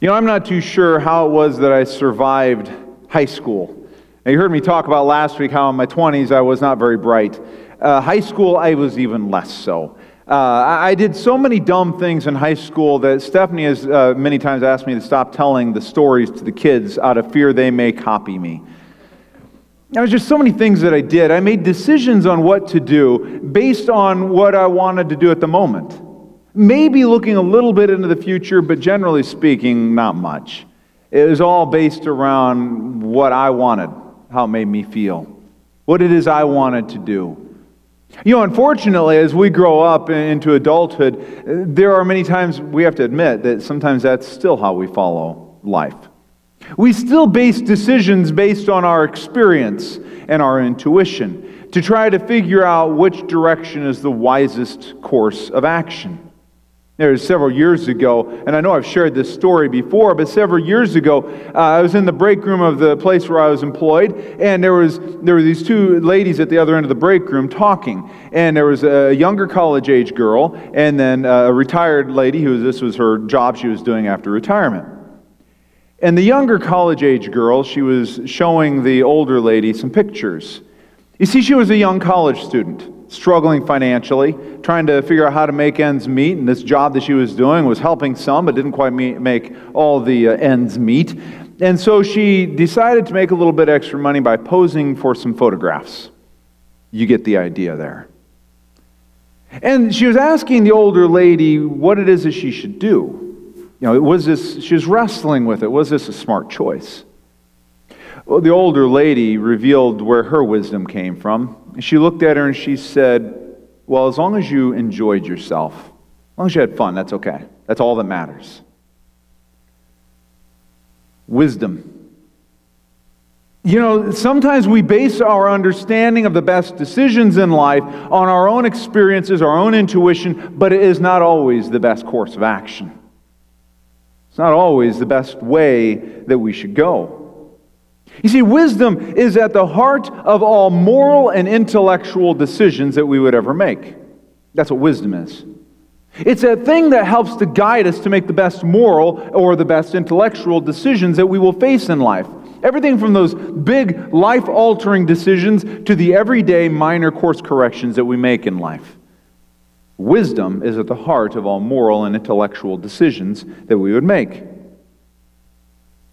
You know, I'm not too sure how it was that I survived high school. Now, you heard me talk about last week how in my 20s I was not very bright. Uh, high school, I was even less so. Uh, I did so many dumb things in high school that Stephanie has uh, many times asked me to stop telling the stories to the kids out of fear they may copy me. There was just so many things that I did. I made decisions on what to do based on what I wanted to do at the moment. Maybe looking a little bit into the future, but generally speaking, not much. It was all based around what I wanted, how it made me feel, what it is I wanted to do. You know, unfortunately, as we grow up into adulthood, there are many times we have to admit that sometimes that's still how we follow life. We still base decisions based on our experience and our intuition to try to figure out which direction is the wisest course of action. There was several years ago, and I know I've shared this story before, but several years ago, uh, I was in the break room of the place where I was employed, and there was there were these two ladies at the other end of the break room talking, and there was a younger college age girl, and then a retired lady who this was her job she was doing after retirement. And the younger college age girl, she was showing the older lady some pictures. You see, she was a young college student struggling financially, trying to figure out how to make ends meet. And this job that she was doing was helping some, but didn't quite meet, make all the uh, ends meet. And so she decided to make a little bit extra money by posing for some photographs. You get the idea there. And she was asking the older lady what it is that she should do. You know, was this, she was wrestling with it. Was this a smart choice? Well, the older lady revealed where her wisdom came from. She looked at her and she said, Well, as long as you enjoyed yourself, as long as you had fun, that's okay. That's all that matters. Wisdom. You know, sometimes we base our understanding of the best decisions in life on our own experiences, our own intuition, but it is not always the best course of action. It's not always the best way that we should go. You see, wisdom is at the heart of all moral and intellectual decisions that we would ever make. That's what wisdom is. It's a thing that helps to guide us to make the best moral or the best intellectual decisions that we will face in life. Everything from those big life altering decisions to the everyday minor course corrections that we make in life. Wisdom is at the heart of all moral and intellectual decisions that we would make.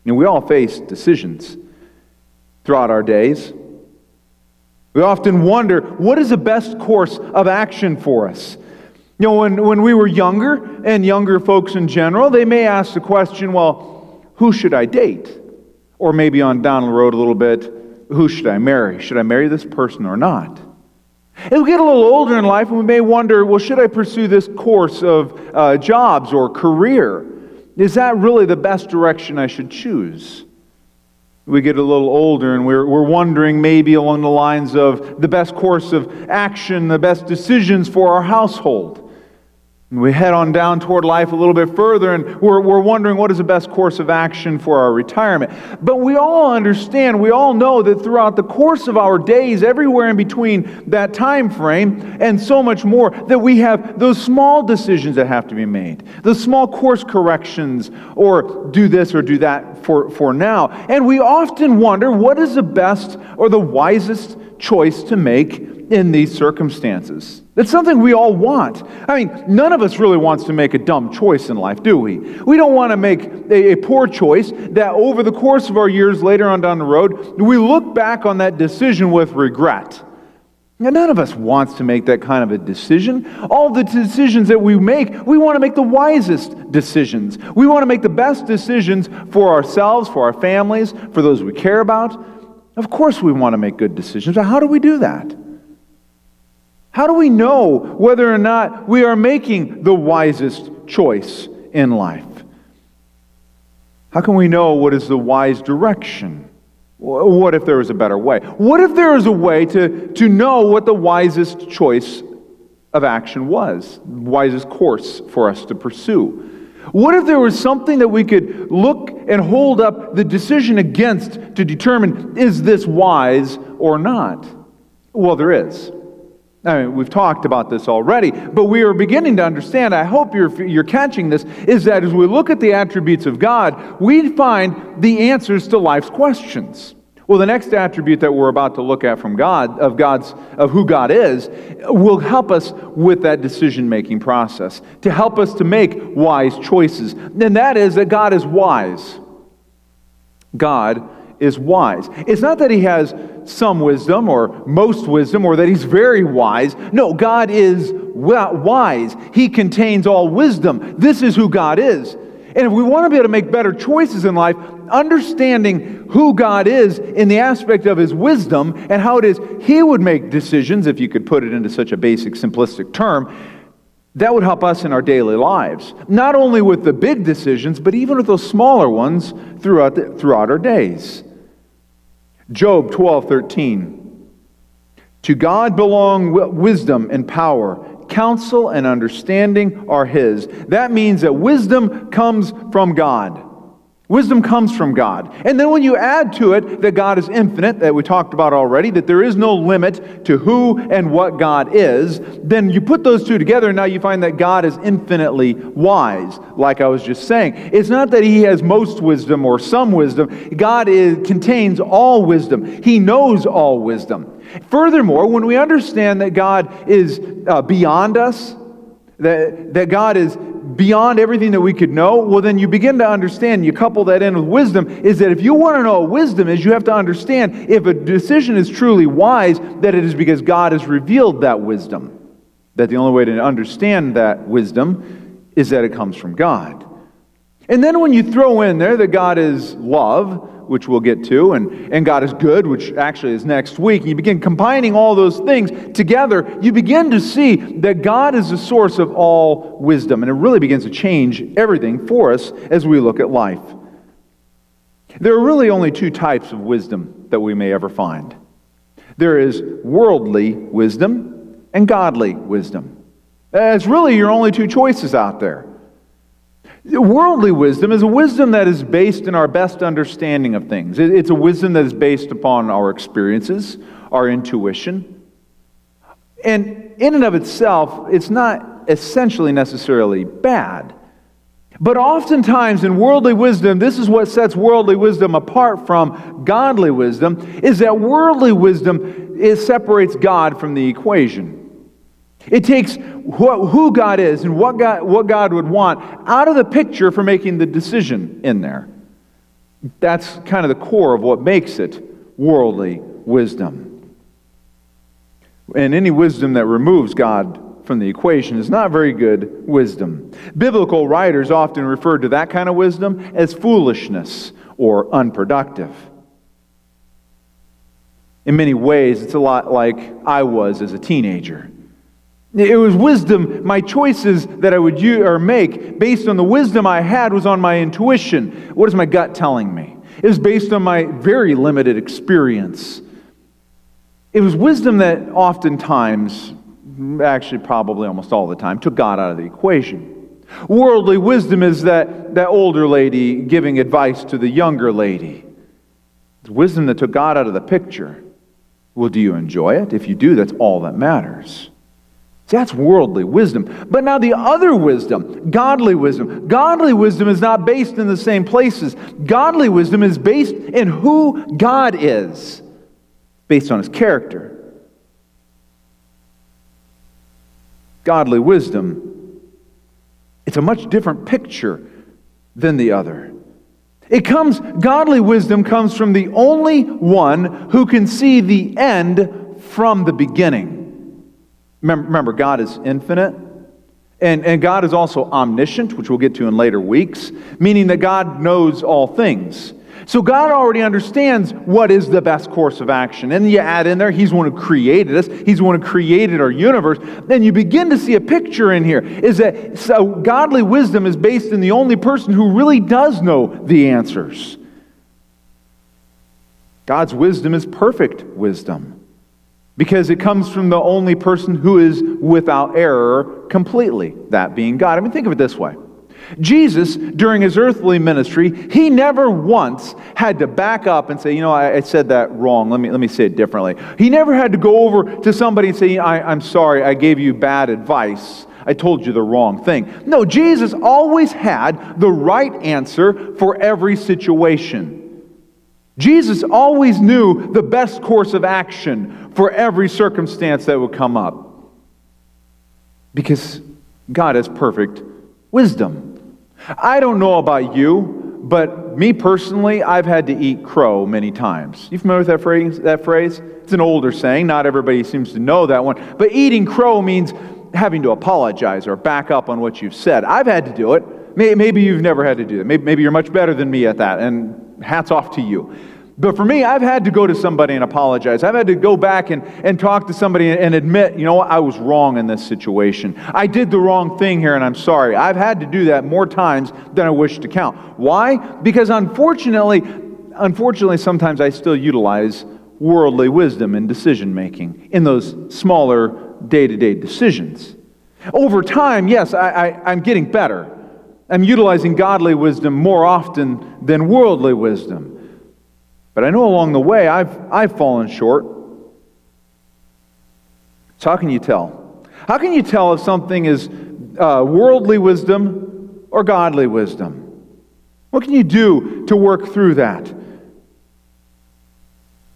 And we all face decisions throughout our days. We often wonder what is the best course of action for us? You know, when, when we were younger, and younger folks in general, they may ask the question, well, who should I date? Or maybe on down the road a little bit, who should I marry? Should I marry this person or not? As we get a little older in life, and we may wonder, well, should I pursue this course of uh, jobs or career? Is that really the best direction I should choose? We get a little older and we're, we're wondering maybe along the lines of the best course of action, the best decisions for our household. And we head on down toward life a little bit further, and we're, we're wondering what is the best course of action for our retirement. But we all understand, we all know that throughout the course of our days, everywhere in between that time frame, and so much more, that we have those small decisions that have to be made, those small course corrections, or do this or do that for, for now. And we often wonder what is the best or the wisest choice to make in these circumstances. It's something we all want. I mean, none of us really wants to make a dumb choice in life, do we? We don't want to make a, a, poor choice that over the course of our years later on down the road, we look back on that decision with regret. Now, none of us wants to make that kind of a decision. All the decisions that we make, we want to make the wisest decisions. We want to make the best decisions for ourselves, for our families, for those we care about. Of course, we want to make good decisions. But how do we do that? How do we know whether or not we are making the wisest choice in life? How can we know what is the wise direction? What if there is a better way? What if there is a way to, to know what the wisest choice of action was, wisest course for us to pursue? What if there was something that we could look and hold up the decision against to determine is this wise or not? Well, there is. I mean, we've talked about this already, but we are beginning to understand, I hope you're, you're catching this, is that as we look at the attributes of God, we find the answers to life's questions. Well, the next attribute that we're about to look at from God, of God's, of who God is, will help us with that decision making process, to help us to make wise choices. And that is that God is wise. God is wise. It's not that he has some wisdom or most wisdom or that he's very wise. No, God is wise. He contains all wisdom. This is who God is. And if we want to be able to make better choices in life, understanding who God is in the aspect of his wisdom and how it is he would make decisions, if you could put it into such a basic, simplistic term, that would help us in our daily lives. Not only with the big decisions, but even with those smaller ones throughout, the, throughout our days. Job 12, 13. To God belong wisdom and power. Counsel and understanding are His. That means that wisdom comes from God. Wisdom comes from God. And then when you add to it that God is infinite, that we talked about already, that there is no limit to who and what God is, then you put those two together and now you find that God is infinitely wise, like I was just saying. It's not that he has most wisdom or some wisdom. God is, contains all wisdom. He knows all wisdom. Furthermore, when we understand that God is uh, beyond us, that, that God is beyond everything that we could know, well, then you begin to understand, you couple that in with wisdom, is that if you want to know what wisdom is, you have to understand if a decision is truly wise, that it is because God has revealed that wisdom. That the only way to understand that wisdom is that it comes from God. And then when you throw in there that God is love, which we'll get to, and, and God is good, which actually is next week, and you begin combining all those things together, you begin to see that God is the source of all wisdom. And it really begins to change everything for us as we look at life. There are really only two types of wisdom that we may ever find there is worldly wisdom and godly wisdom. Uh, it's really your only two choices out there. Worldly wisdom is a wisdom that is based in our best understanding of things. It's a wisdom that is based upon our experiences, our intuition. And in and of itself, it's not essentially necessarily bad. But oftentimes in worldly wisdom, this is what sets worldly wisdom apart from godly wisdom, is that worldly wisdom separates God from the equation. It takes who God is and what God, what God would want out of the picture for making the decision in there. That's kind of the core of what makes it worldly wisdom. And any wisdom that removes God from the equation is not very good wisdom. Biblical writers often refer to that kind of wisdom as foolishness or unproductive. In many ways, it's a lot like I was as a teenager. It was wisdom, my choices that I would use, or make based on the wisdom I had was on my intuition. What is my gut telling me? It was based on my very limited experience. It was wisdom that oftentimes, actually probably almost all the time, took God out of the equation. Worldly wisdom is that, that older lady giving advice to the younger lady. It's wisdom that took God out of the picture. Well, do you enjoy it? If you do, that's all that matters. That's worldly wisdom. But now the other wisdom, godly wisdom. Godly wisdom is not based in the same places. Godly wisdom is based in who God is, based on his character. Godly wisdom, it's a much different picture than the other. It comes, godly wisdom comes from the only one who can see the end from the beginning. Remember, God is infinite. And, and God is also omniscient, which we'll get to in later weeks, meaning that God knows all things. So God already understands what is the best course of action. And you add in there, He's the one who created us, He's the one who created our universe. Then you begin to see a picture in here is that so godly wisdom is based in the only person who really does know the answers. God's wisdom is perfect wisdom because it comes from the only person who is without error completely, that being God. I mean, think of it this way Jesus, during his earthly ministry, he never once had to back up and say, you know, I, I, said that wrong. Let me, let me say it differently. He never had to go over to somebody and say, I, I'm sorry, I gave you bad advice. I told you the wrong thing. No, Jesus always had the right answer for every situation. Jesus always knew the best course of action for every circumstance that would come up. Because God has perfect wisdom. I don't know about you, but me personally, I've had to eat crow many times. You familiar with that phrase? That phrase? It's an older saying. Not everybody seems to know that one. But eating crow means having to apologize or back up on what you've said. I've had to do it. Maybe you've never had to do that. Maybe you're much better than me at that, and hats off to you. But for me, I've had to go to somebody and apologize. I've had to go back and, and talk to somebody and admit, you know what, I was wrong in this situation. I did the wrong thing here and I'm sorry. I've had to do that more times than I wish to count. Why? Because unfortunately, unfortunately, sometimes I still utilize worldly wisdom in decision making in those smaller day to day decisions. Over time, yes, I, I, I'm getting better. I'm utilizing godly wisdom more often than worldly wisdom. But I know along the way I've, I've fallen short. So, how can you tell? How can you tell if something is uh, worldly wisdom or godly wisdom? What can you do to work through that?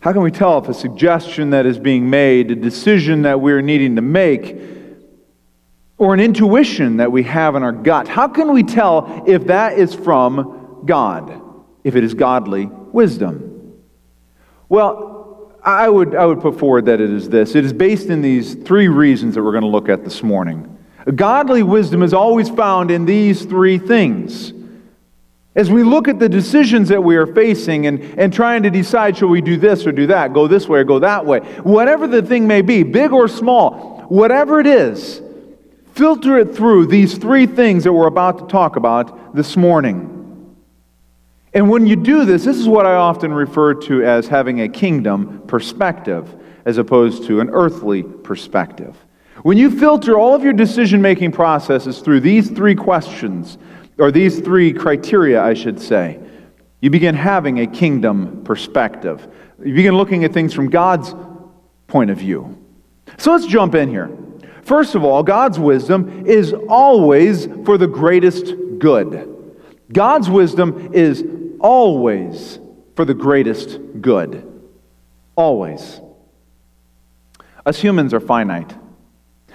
How can we tell if a suggestion that is being made, a decision that we're needing to make, or an intuition that we have in our gut, how can we tell if that is from God, if it is godly wisdom? Well, I would, I would put forward that it is this it is based in these three reasons that we're going to look at this morning. Godly wisdom is always found in these three things. As we look at the decisions that we are facing and, and trying to decide, shall we do this or do that, go this way or go that way, whatever the thing may be, big or small, whatever it is, filter it through these three things that we're about to talk about this morning. And when you do this, this is what I often refer to as having a kingdom perspective as opposed to an earthly perspective. When you filter all of your decision making processes through these three questions, or these three criteria, I should say, you begin having a kingdom perspective. You begin looking at things from God's point of view. So let's jump in here. First of all, God's wisdom is always for the greatest good. God's wisdom is always for the greatest good. Always. Us humans are finite.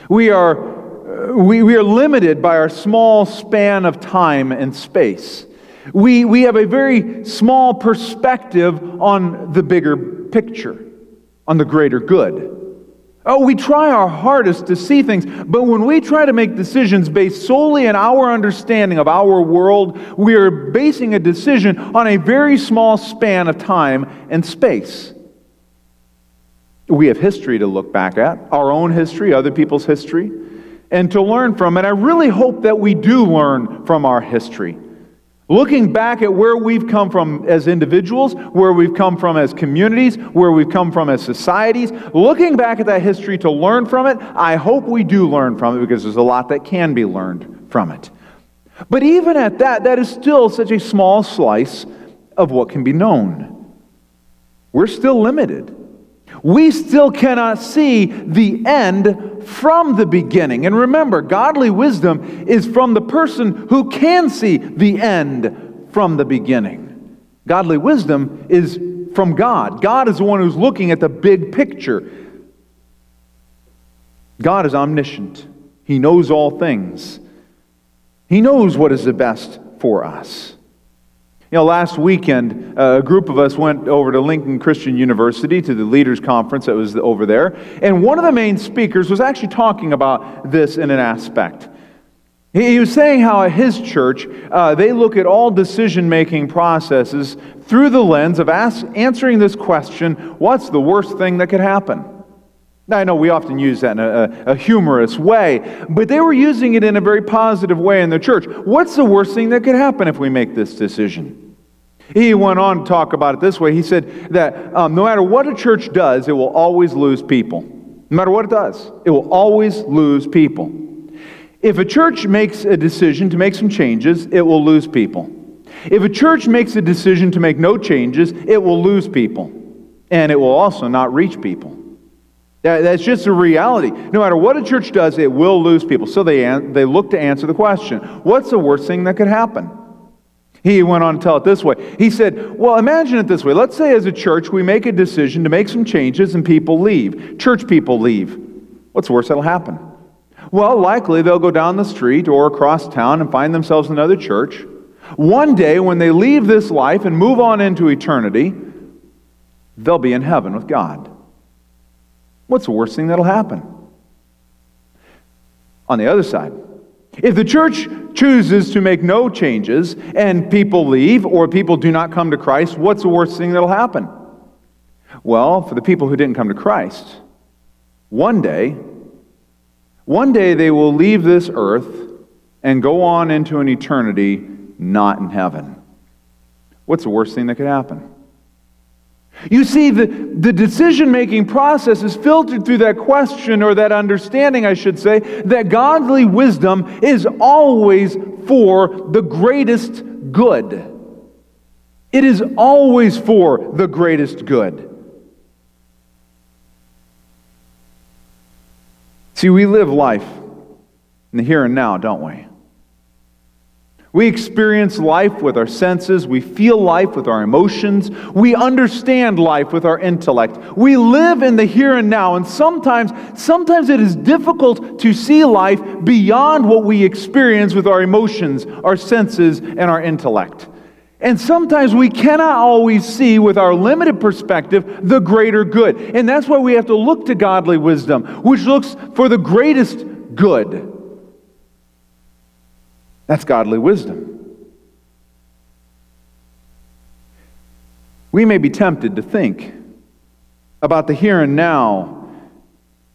We are, uh, we, we are limited by our small span of time and space. We, we have a very small perspective on the bigger picture, on the greater good. Oh, we try our hardest to see things, but when we try to make decisions based solely on our understanding of our world, we are basing a decision on a very small span of time and space. We have history to look back at, our own history, other people's history, and to learn from. And I really hope that we do learn from our history. Looking back at where we've come from as individuals, where we've come from as communities, where we've come from as societies, looking back at that history to learn from it, I hope we do learn from it because there's a lot that can be learned from it. But even at that, that is still such a small slice of what can be known. We're still limited. We still cannot see the end from the beginning. And remember, godly wisdom is from the person who can see the end from the beginning. Godly wisdom is from God. God is the one who's looking at the big picture. God is omniscient, He knows all things, He knows what is the best for us. You know, last weekend, a group of us went over to Lincoln Christian University to the leaders' conference that was over there. And one of the main speakers was actually talking about this in an aspect. He was saying how at his church, uh, they look at all decision making processes through the lens of ask, answering this question what's the worst thing that could happen? Now, I know we often use that in a, a, humorous way, but they were using it in a very positive way in the church. What's the worst thing that could happen if we make this decision? He went on to talk about it this way. He said that um, no matter what a church does, it will always lose people. No matter what it does, it will always lose people. If a church makes a decision to make some changes, it will lose people. If a church makes a decision to make no changes, it will lose people. And it will also not reach people. That's just a reality. No matter what a church does, it will lose people. So they, they look to answer the question what's the worst thing that could happen? He went on to tell it this way. He said, Well, imagine it this way. Let's say as a church we make a decision to make some changes and people leave. Church people leave. What's worse that'll happen? Well, likely they'll go down the street or across town and find themselves in another church. One day, when they leave this life and move on into eternity, they'll be in heaven with God. What's the worst thing that'll happen? On the other side, if the church chooses to make no changes and people leave or people do not come to Christ, what's the worst thing that'll happen? Well, for the people who didn't come to Christ, one day, one day they will leave this earth and go on into an eternity not in heaven. What's the worst thing that could happen? You see, the, the decision making process is filtered through that question or that understanding, I should say, that godly wisdom is always for the greatest good. It is always for the greatest good. See, we live life in the here and now, don't we? We experience life with our senses. We feel life with our emotions. We understand life with our intellect. We live in the here and now, and sometimes, sometimes it is difficult to see life beyond what we experience with our emotions, our senses, and our intellect. And sometimes we cannot always see with our limited perspective the greater good. And that's why we have to look to godly wisdom, which looks for the greatest good. That's godly wisdom. We may be tempted to think about the here and now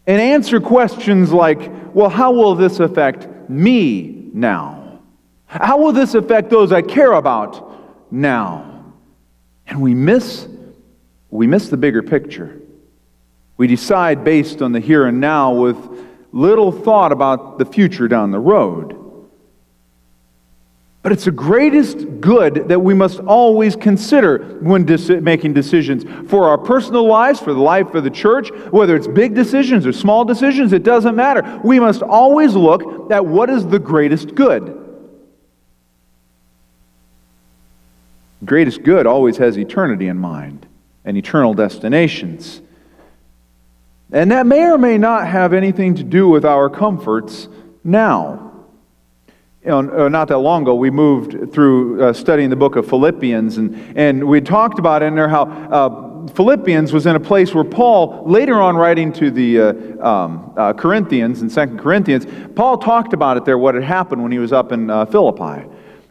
and answer questions like, well, how will this affect me now? How will this affect those I care about now? And we miss we miss the bigger picture. We decide based on the here and now with little thought about the future down the road. But it's the greatest good that we must always consider when making decisions for our personal lives, for the life of the church, whether it's big decisions or small decisions, it doesn't matter. We must always look at what is the greatest good. Greatest good always has eternity in mind and eternal destinations. And that may or may not have anything to do with our comforts now you know, uh, not that long ago, we moved through uh, studying the book of Philippians, and, and we talked about in there how uh, Philippians was in a place where Paul, later on writing to the uh, um, uh, Corinthians and Second Corinthians, Paul talked about it there, what had happened when he was up in uh, Philippi.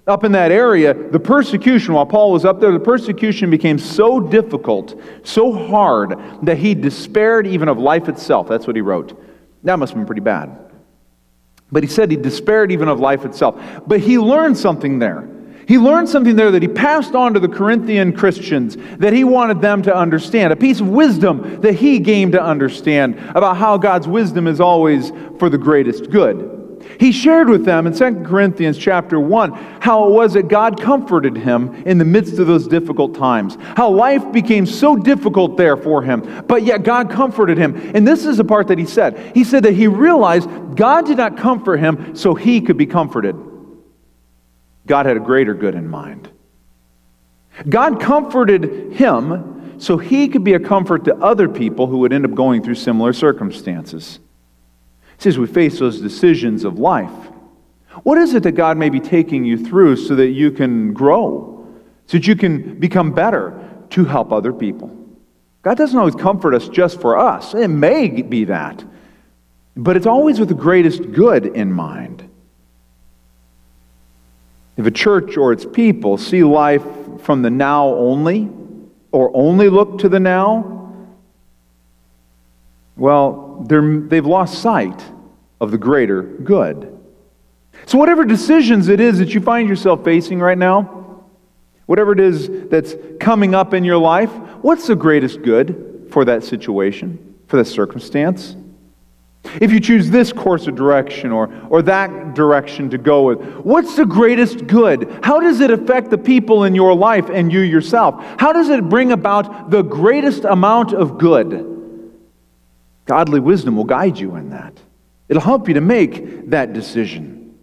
Up in that area, the persecution, while Paul was up there, the persecution became so difficult, so hard, that he despaired even of life itself. That's what he wrote. That must have been pretty bad. But he said he despaired even of life itself. But he learned something there. He learned something there that he passed on to the Corinthian Christians that he wanted them to understand, a piece of wisdom that he gained to understand about how God's wisdom is always for the greatest good. He shared with them in 2 Corinthians chapter 1 how it was that God comforted him in the midst of those difficult times. How life became so difficult there for him, but yet God comforted him. And this is the part that he said. He said that he realized God did not comfort him so he could be comforted. God had a greater good in mind. God comforted him so he could be a comfort to other people who would end up going through similar circumstances. See, as we face those decisions of life, what is it that God may be taking you through so that you can grow, so that you can become better to help other people? God doesn't always comfort us just for us. It may be that, but it's always with the greatest good in mind. If a church or its people see life from the now only, or only look to the now, well, they've lost sight of the greater good. So, whatever decisions it is that you find yourself facing right now, whatever it is that's coming up in your life, what's the greatest good for that situation, for that circumstance? If you choose this course of direction or, or that direction to go with, what's the greatest good? How does it affect the people in your life and you yourself? How does it bring about the greatest amount of good? Godly wisdom will guide you in that. It'll help you to make that decision.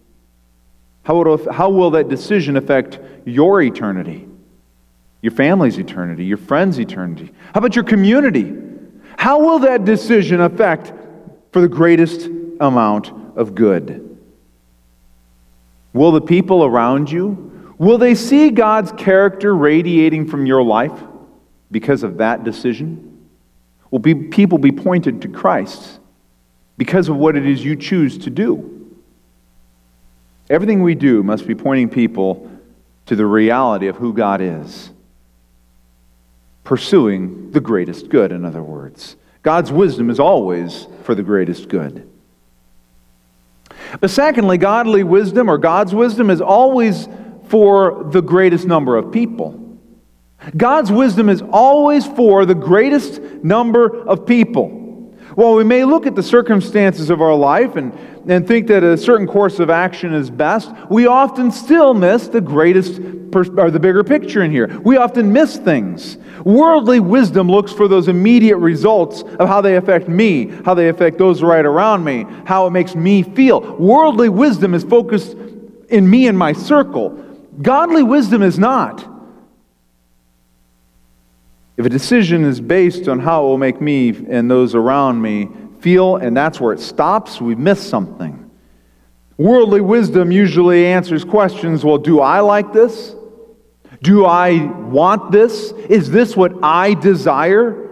How will, how will that decision affect your eternity, your family's eternity, your friend's eternity? How about your community? How will that decision affect for the greatest amount of good? Will the people around you, will they see God's character radiating from your life because of that decision? Will be, people be pointed to Christ because of what it is you choose to do? Everything we do must be pointing people to the reality of who God is. Pursuing the greatest good, in other words. God's wisdom is always for the greatest good. But secondly, godly wisdom or God's wisdom is always for the greatest number of people. God's wisdom is always for the greatest number of people. While we may look at the circumstances of our life and, and think that a certain course of action is best, we often still miss the greatest or the bigger picture in here. We often miss things. Worldly wisdom looks for those immediate results of how they affect me, how they affect those right around me, how it makes me feel. Worldly wisdom is focused in me and my circle. Godly wisdom is not. If a decision is based on how it will make me and those around me feel, and that's where it stops, we've missed something. Worldly wisdom usually answers questions well, do I like this? Do I want this? Is this what I desire?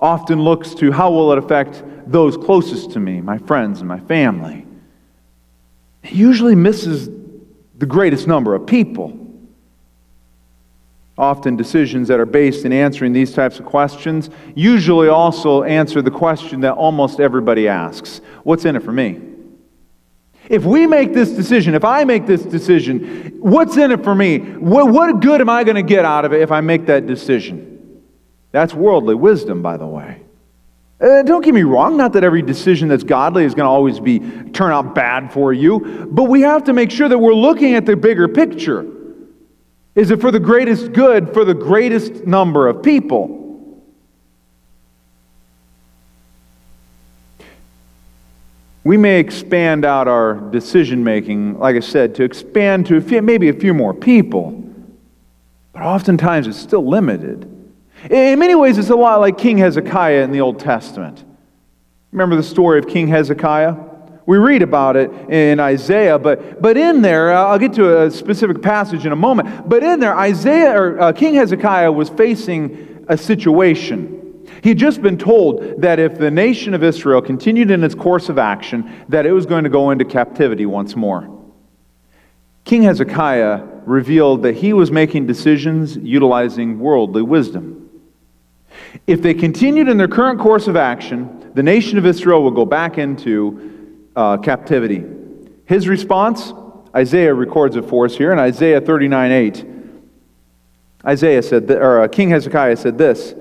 Often looks to how will it affect those closest to me, my friends and my family. It usually misses the greatest number of people. Often, decisions that are based in answering these types of questions usually also answer the question that almost everybody asks What's in it for me? If we make this decision, if I make this decision, what's in it for me? What, what good am I going to get out of it if I make that decision? That's worldly wisdom, by the way. Uh, don't get me wrong, not that every decision that's godly is going to always be turn out bad for you, but we have to make sure that we're looking at the bigger picture. Is it for the greatest good for the greatest number of people? we may expand out our decision making, like I said, to expand to a few, maybe a few more people, but oftentimes it's still limited. In many ways, it's a lot like King Hezekiah in the Old Testament. Remember the story of King Hezekiah? We read about it in Isaiah, but, but in there, I'll get to a specific passage in a moment, but in there, Isaiah or uh, King Hezekiah was facing a situation. He'd just been told that if the nation of Israel continued in its course of action, that it was going to go into captivity once more. King Hezekiah revealed that he was making decisions utilizing worldly wisdom. If they continued in their current course of action, the nation of Israel would go back into uh, captivity. His response, Isaiah records it for us here in Isaiah 39 8. Isaiah said, or uh, King Hezekiah said this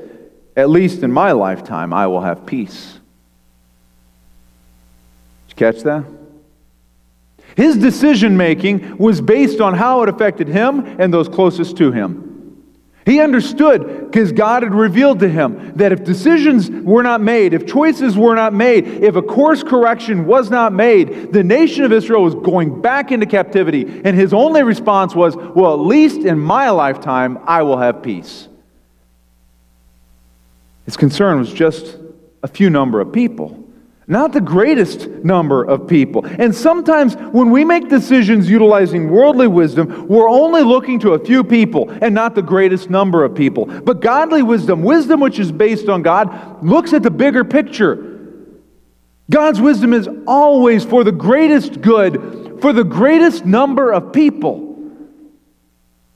at least in my lifetime, I will have peace. Did you catch that? His decision making was based on how it affected him and those closest to him. He understood because God had revealed to him that if decisions were not made, if choices were not made, if a course correction was not made, the nation of Israel was going back into captivity. And his only response was, Well, at least in my lifetime, I will have peace. His concern was just a few number of people, not the greatest number of people. And sometimes when we make decisions utilizing worldly wisdom, we're only looking to a few people and not the greatest number of people. But godly wisdom, wisdom which is based on God, looks at the bigger picture. God's wisdom is always for the greatest good, for the greatest number of people.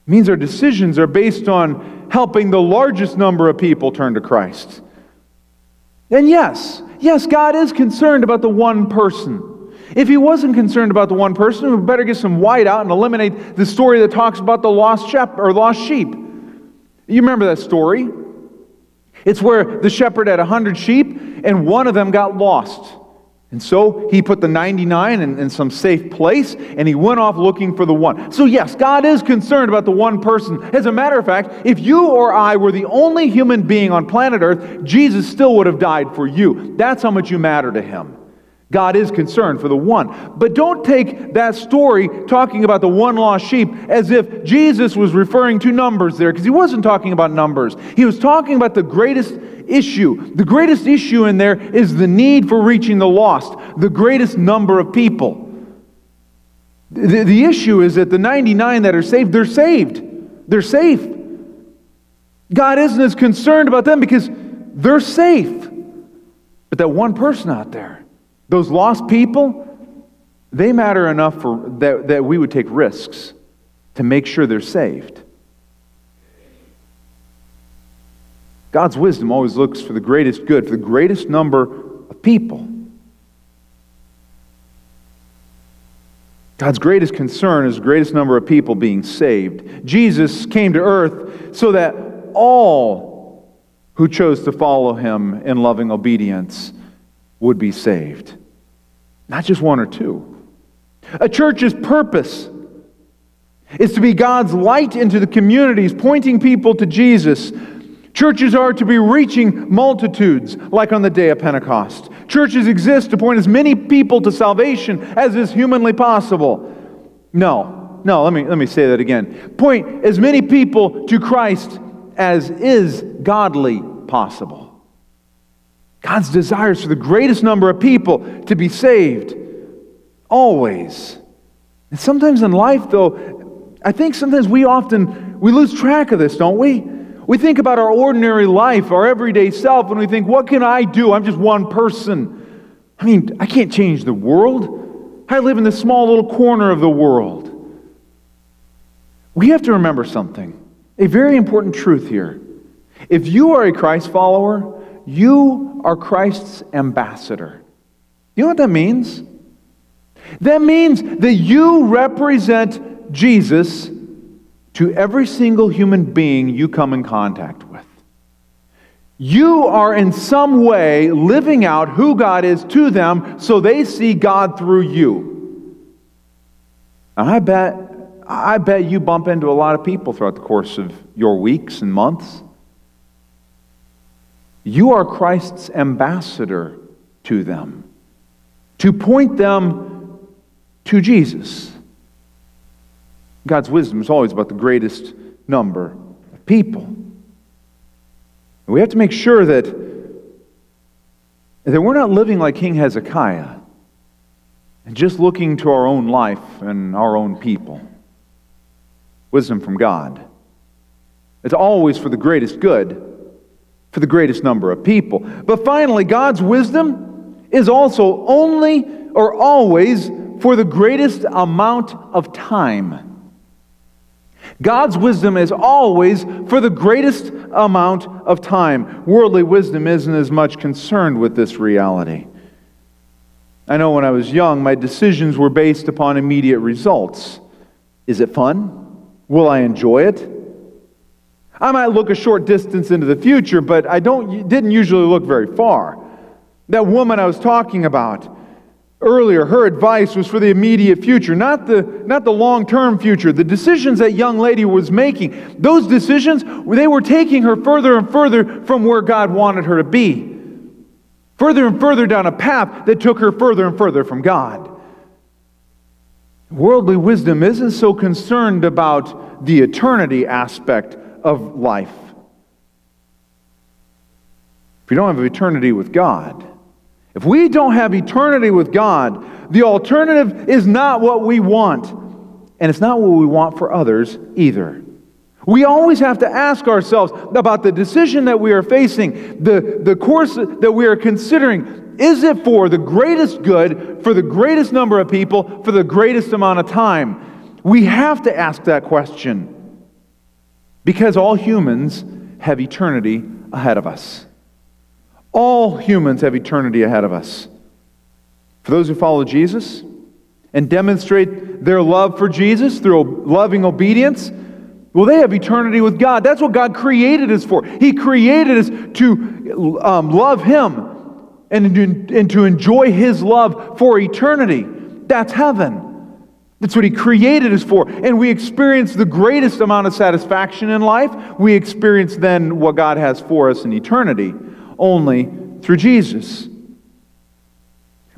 It means our decisions are based on helping the largest number of people turn to Christ. And yes, yes, God is concerned about the one person. If he wasn't concerned about the one person, we better get some white out and eliminate the story that talks about the lost sheep or lost sheep. You remember that story? It's where the shepherd had a hundred sheep and one of them got lost. And so he put the 99 in, in, some safe place and he went off looking for the one. So, yes, God is concerned about the one person. As a matter of fact, if you or I were the only human being on planet Earth, Jesus still would have died for you. That's how much you matter to him. God is concerned for the one. But don't take that story talking about the one lost sheep as if Jesus was referring to numbers there, because he wasn't talking about numbers. He was talking about the greatest issue. The greatest issue in there is the need for reaching the lost, the greatest number of people. The, the issue is that the 99 that are saved, they're saved. They're safe. God isn't as concerned about them because they're safe. But that one person out there, those lost people, they matter enough for, that, that we would take risks to make sure they're saved. God's wisdom always looks for the greatest good, for the greatest number of people. God's greatest concern is the greatest number of people being saved. Jesus came to earth so that all who chose to follow him in loving obedience would be saved. Not just one or two. A church's purpose is to be God's light into the communities, pointing people to Jesus. Churches are to be reaching multitudes, like on the day of Pentecost. Churches exist to point as many people to salvation as is humanly possible. No, no, let me, let me say that again. Point as many people to Christ as is godly possible. God's desires for the greatest number of people to be saved. Always. And sometimes in life, though, I think sometimes we often we lose track of this, don't we? We think about our ordinary life, our everyday self, and we think, what can I do? I'm just one person. I mean, I can't change the world. I live in this small little corner of the world. We have to remember something, a very important truth here. If you are a Christ follower, you are Christ's ambassador. You know what that means? That means that you represent Jesus to every single human being you come in contact with. You are in some way living out who God is to them so they see God through you. And I bet, I bet you bump into a lot of people throughout the course of your weeks and months. You are Christ's ambassador to them, to point them to Jesus. God's wisdom is always about the greatest number of people. We have to make sure that, that we're not living like King Hezekiah and just looking to our own life and our own people. Wisdom from God. It's always for the greatest good for the greatest number of people. But finally, God's wisdom is also only or always for the greatest amount of time. God's wisdom is always for the greatest amount of time. Worldly wisdom isn't as much concerned with this reality. I know when I was young, my decisions were based upon immediate results. Is it fun? Will I enjoy it? I might look a short distance into the future, but I don't, didn't usually look very far. That woman I was talking about earlier, her advice was for the immediate future, not the, not the long term future. The decisions that young lady was making, those decisions, they were taking her further and further from where God wanted her to be. Further and further down a path that took her further and further from God. Worldly wisdom isn't so concerned about the eternity aspect of life. If we don't have eternity with God, if we don't have eternity with God, the alternative is not what we want, and it's not what we want for others either. We always have to ask ourselves about the decision that we are facing, the, the course that we are considering. Is it for the greatest good, for the greatest number of people, for the greatest amount of time? We have to ask that question. Because all humans have eternity ahead of us. All humans have eternity ahead of us. For those who follow Jesus and demonstrate their love for Jesus through loving obedience, Well, they have eternity with God. That's what God created us for. He created us to um, love Him and and to enjoy His love for eternity. That's heaven. That's what He created us for. And we experience the greatest amount of satisfaction in life. We experience then what God has for us in eternity only through Jesus.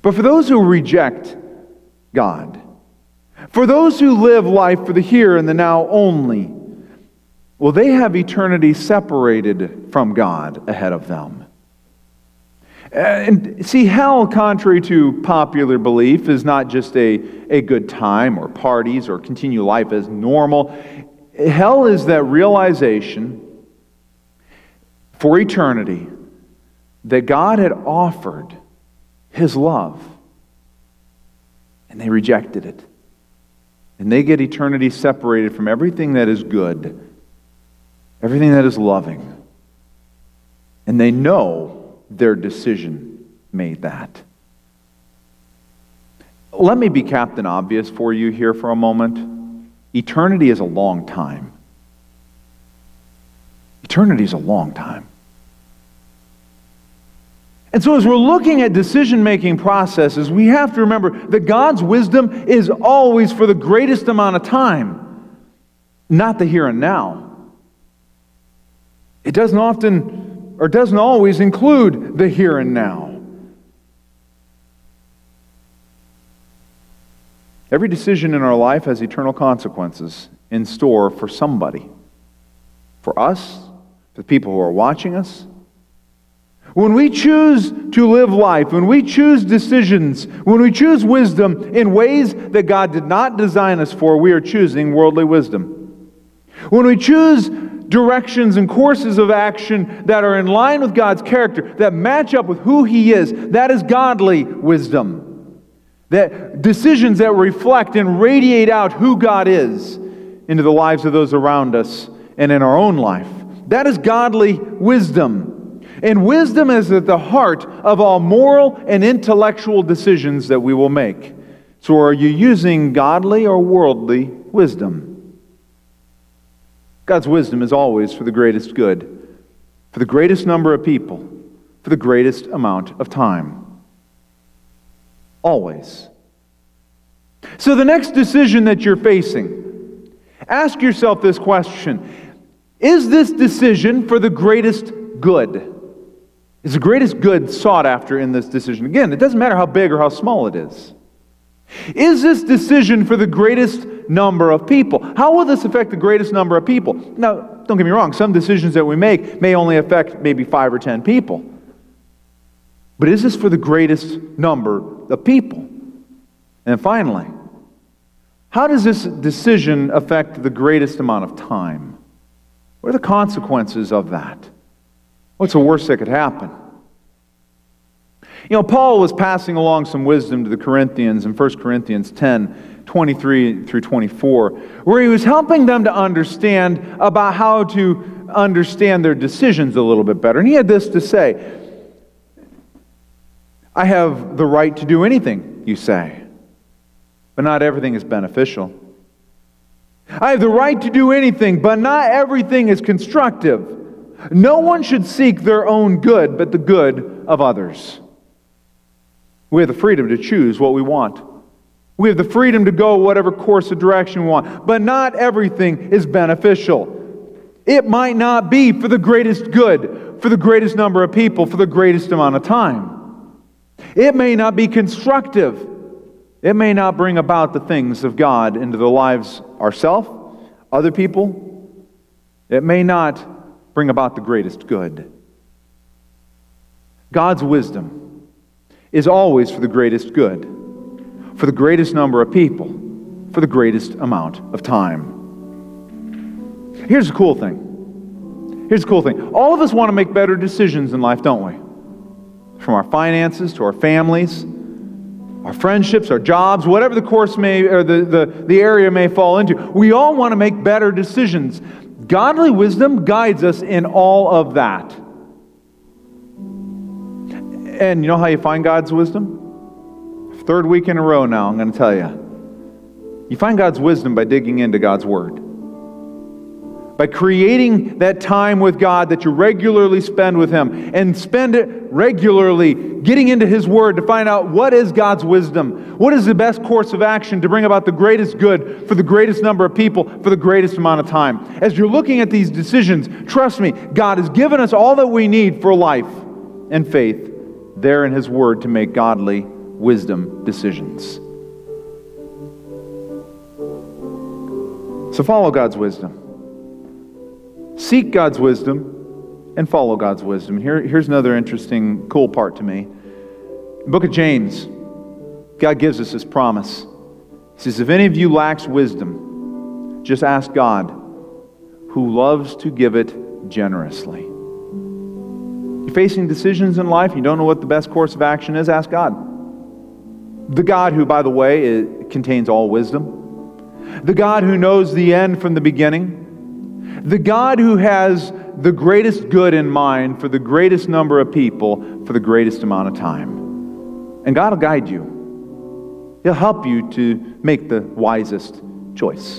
But for those who reject God, for those who live life for the here and the now only, well, they have eternity separated from God ahead of them. Uh, and see, hell, contrary to popular belief, is not just a, a good time or parties or continue life as normal. Hell is that realization for eternity that God had offered his love, and they rejected it. And they get eternity separated from everything that is good everything that is loving. And they know their decision made that. Let me be Captain Obvious for you here for a moment. Eternity is a long time. Eternity is a long time. And so, as we're looking at decision making processes, we have to remember that God's wisdom is always for the greatest amount of time, not the here and now. It doesn't often or doesn't always include the here and now. Every decision in our life has eternal consequences in store for somebody. For us, for the people who are watching us. When we choose to live life, when we choose decisions, when we choose wisdom in ways that God did not design us for, we are choosing worldly wisdom. When we choose directions and courses of action that are in line with God's character, that match up with who He is. That is godly wisdom. That decisions that reflect and radiate out who God is into the lives of those around us and in our own life. That is godly wisdom. And wisdom is at the heart of all moral and intellectual decisions that we will make. So, are you using godly or worldly wisdom? God's wisdom is always for the greatest good, for the greatest number of people, for the greatest amount of time. Always. So, the next decision that you're facing, ask yourself this question Is this decision for the greatest good? Is the greatest good sought after in this decision? Again, it doesn't matter how big or how small it is. Is this decision for the greatest number of people? How will this affect the greatest number of people? Now, don't get me wrong, some decisions that we make may only affect maybe five or ten people. But is this for the greatest number of people? And finally, how does this decision affect the greatest amount of time? What are the consequences of that? What's the worst that could happen? You know, Paul was passing along some wisdom to the Corinthians in 1 Corinthians 10 23 through 24, where he was helping them to understand about how to understand their decisions a little bit better. And he had this to say I have the right to do anything, you say, but not everything is beneficial. I have the right to do anything, but not everything is constructive. No one should seek their own good, but the good of others. We have the freedom to choose what we want. We have the freedom to go whatever course of direction we want. But not everything is beneficial. It might not be for the greatest good, for the greatest number of people, for the greatest amount of time. It may not be constructive. It may not bring about the things of God into the lives ourselves, other people. It may not bring about the greatest good. God's wisdom is always for the greatest good, for the greatest number of people, for the greatest amount of time. Here's the cool thing. Here's the cool thing. All of us want to make better decisions in life, don't we? From our finances to our families, our friendships, our jobs, whatever the course may or the, the, the area may fall into. We all want to make better decisions. Godly wisdom guides us in all of that. And you know how you find God's wisdom? Third week in a row now, I'm going to tell you. You find God's wisdom by digging into God's Word. by creating that time with God that you regularly spend with Him and spend it regularly getting into His Word to find out what is God's wisdom, what is the best course of action to bring about the greatest good for the greatest number of people for the greatest amount of time. As you're looking at these decisions, trust me, God has given us all that we need for life and faith there in His Word to make godly wisdom decisions. So follow God's wisdom. Seek God's wisdom and follow God's wisdom. Here, here's another interesting, cool part to me. Book of James, God gives us this promise. He says, If any of you lacks wisdom, just ask God, who loves to give it generously. You're facing decisions in life, you don't know what the best course of action is, ask God. The God who, by the way, contains all wisdom. The God who knows the end from the beginning the God who has the greatest good in mind for the greatest number of people for the greatest amount of time. And God will guide you, He'll help you to make the wisest choice.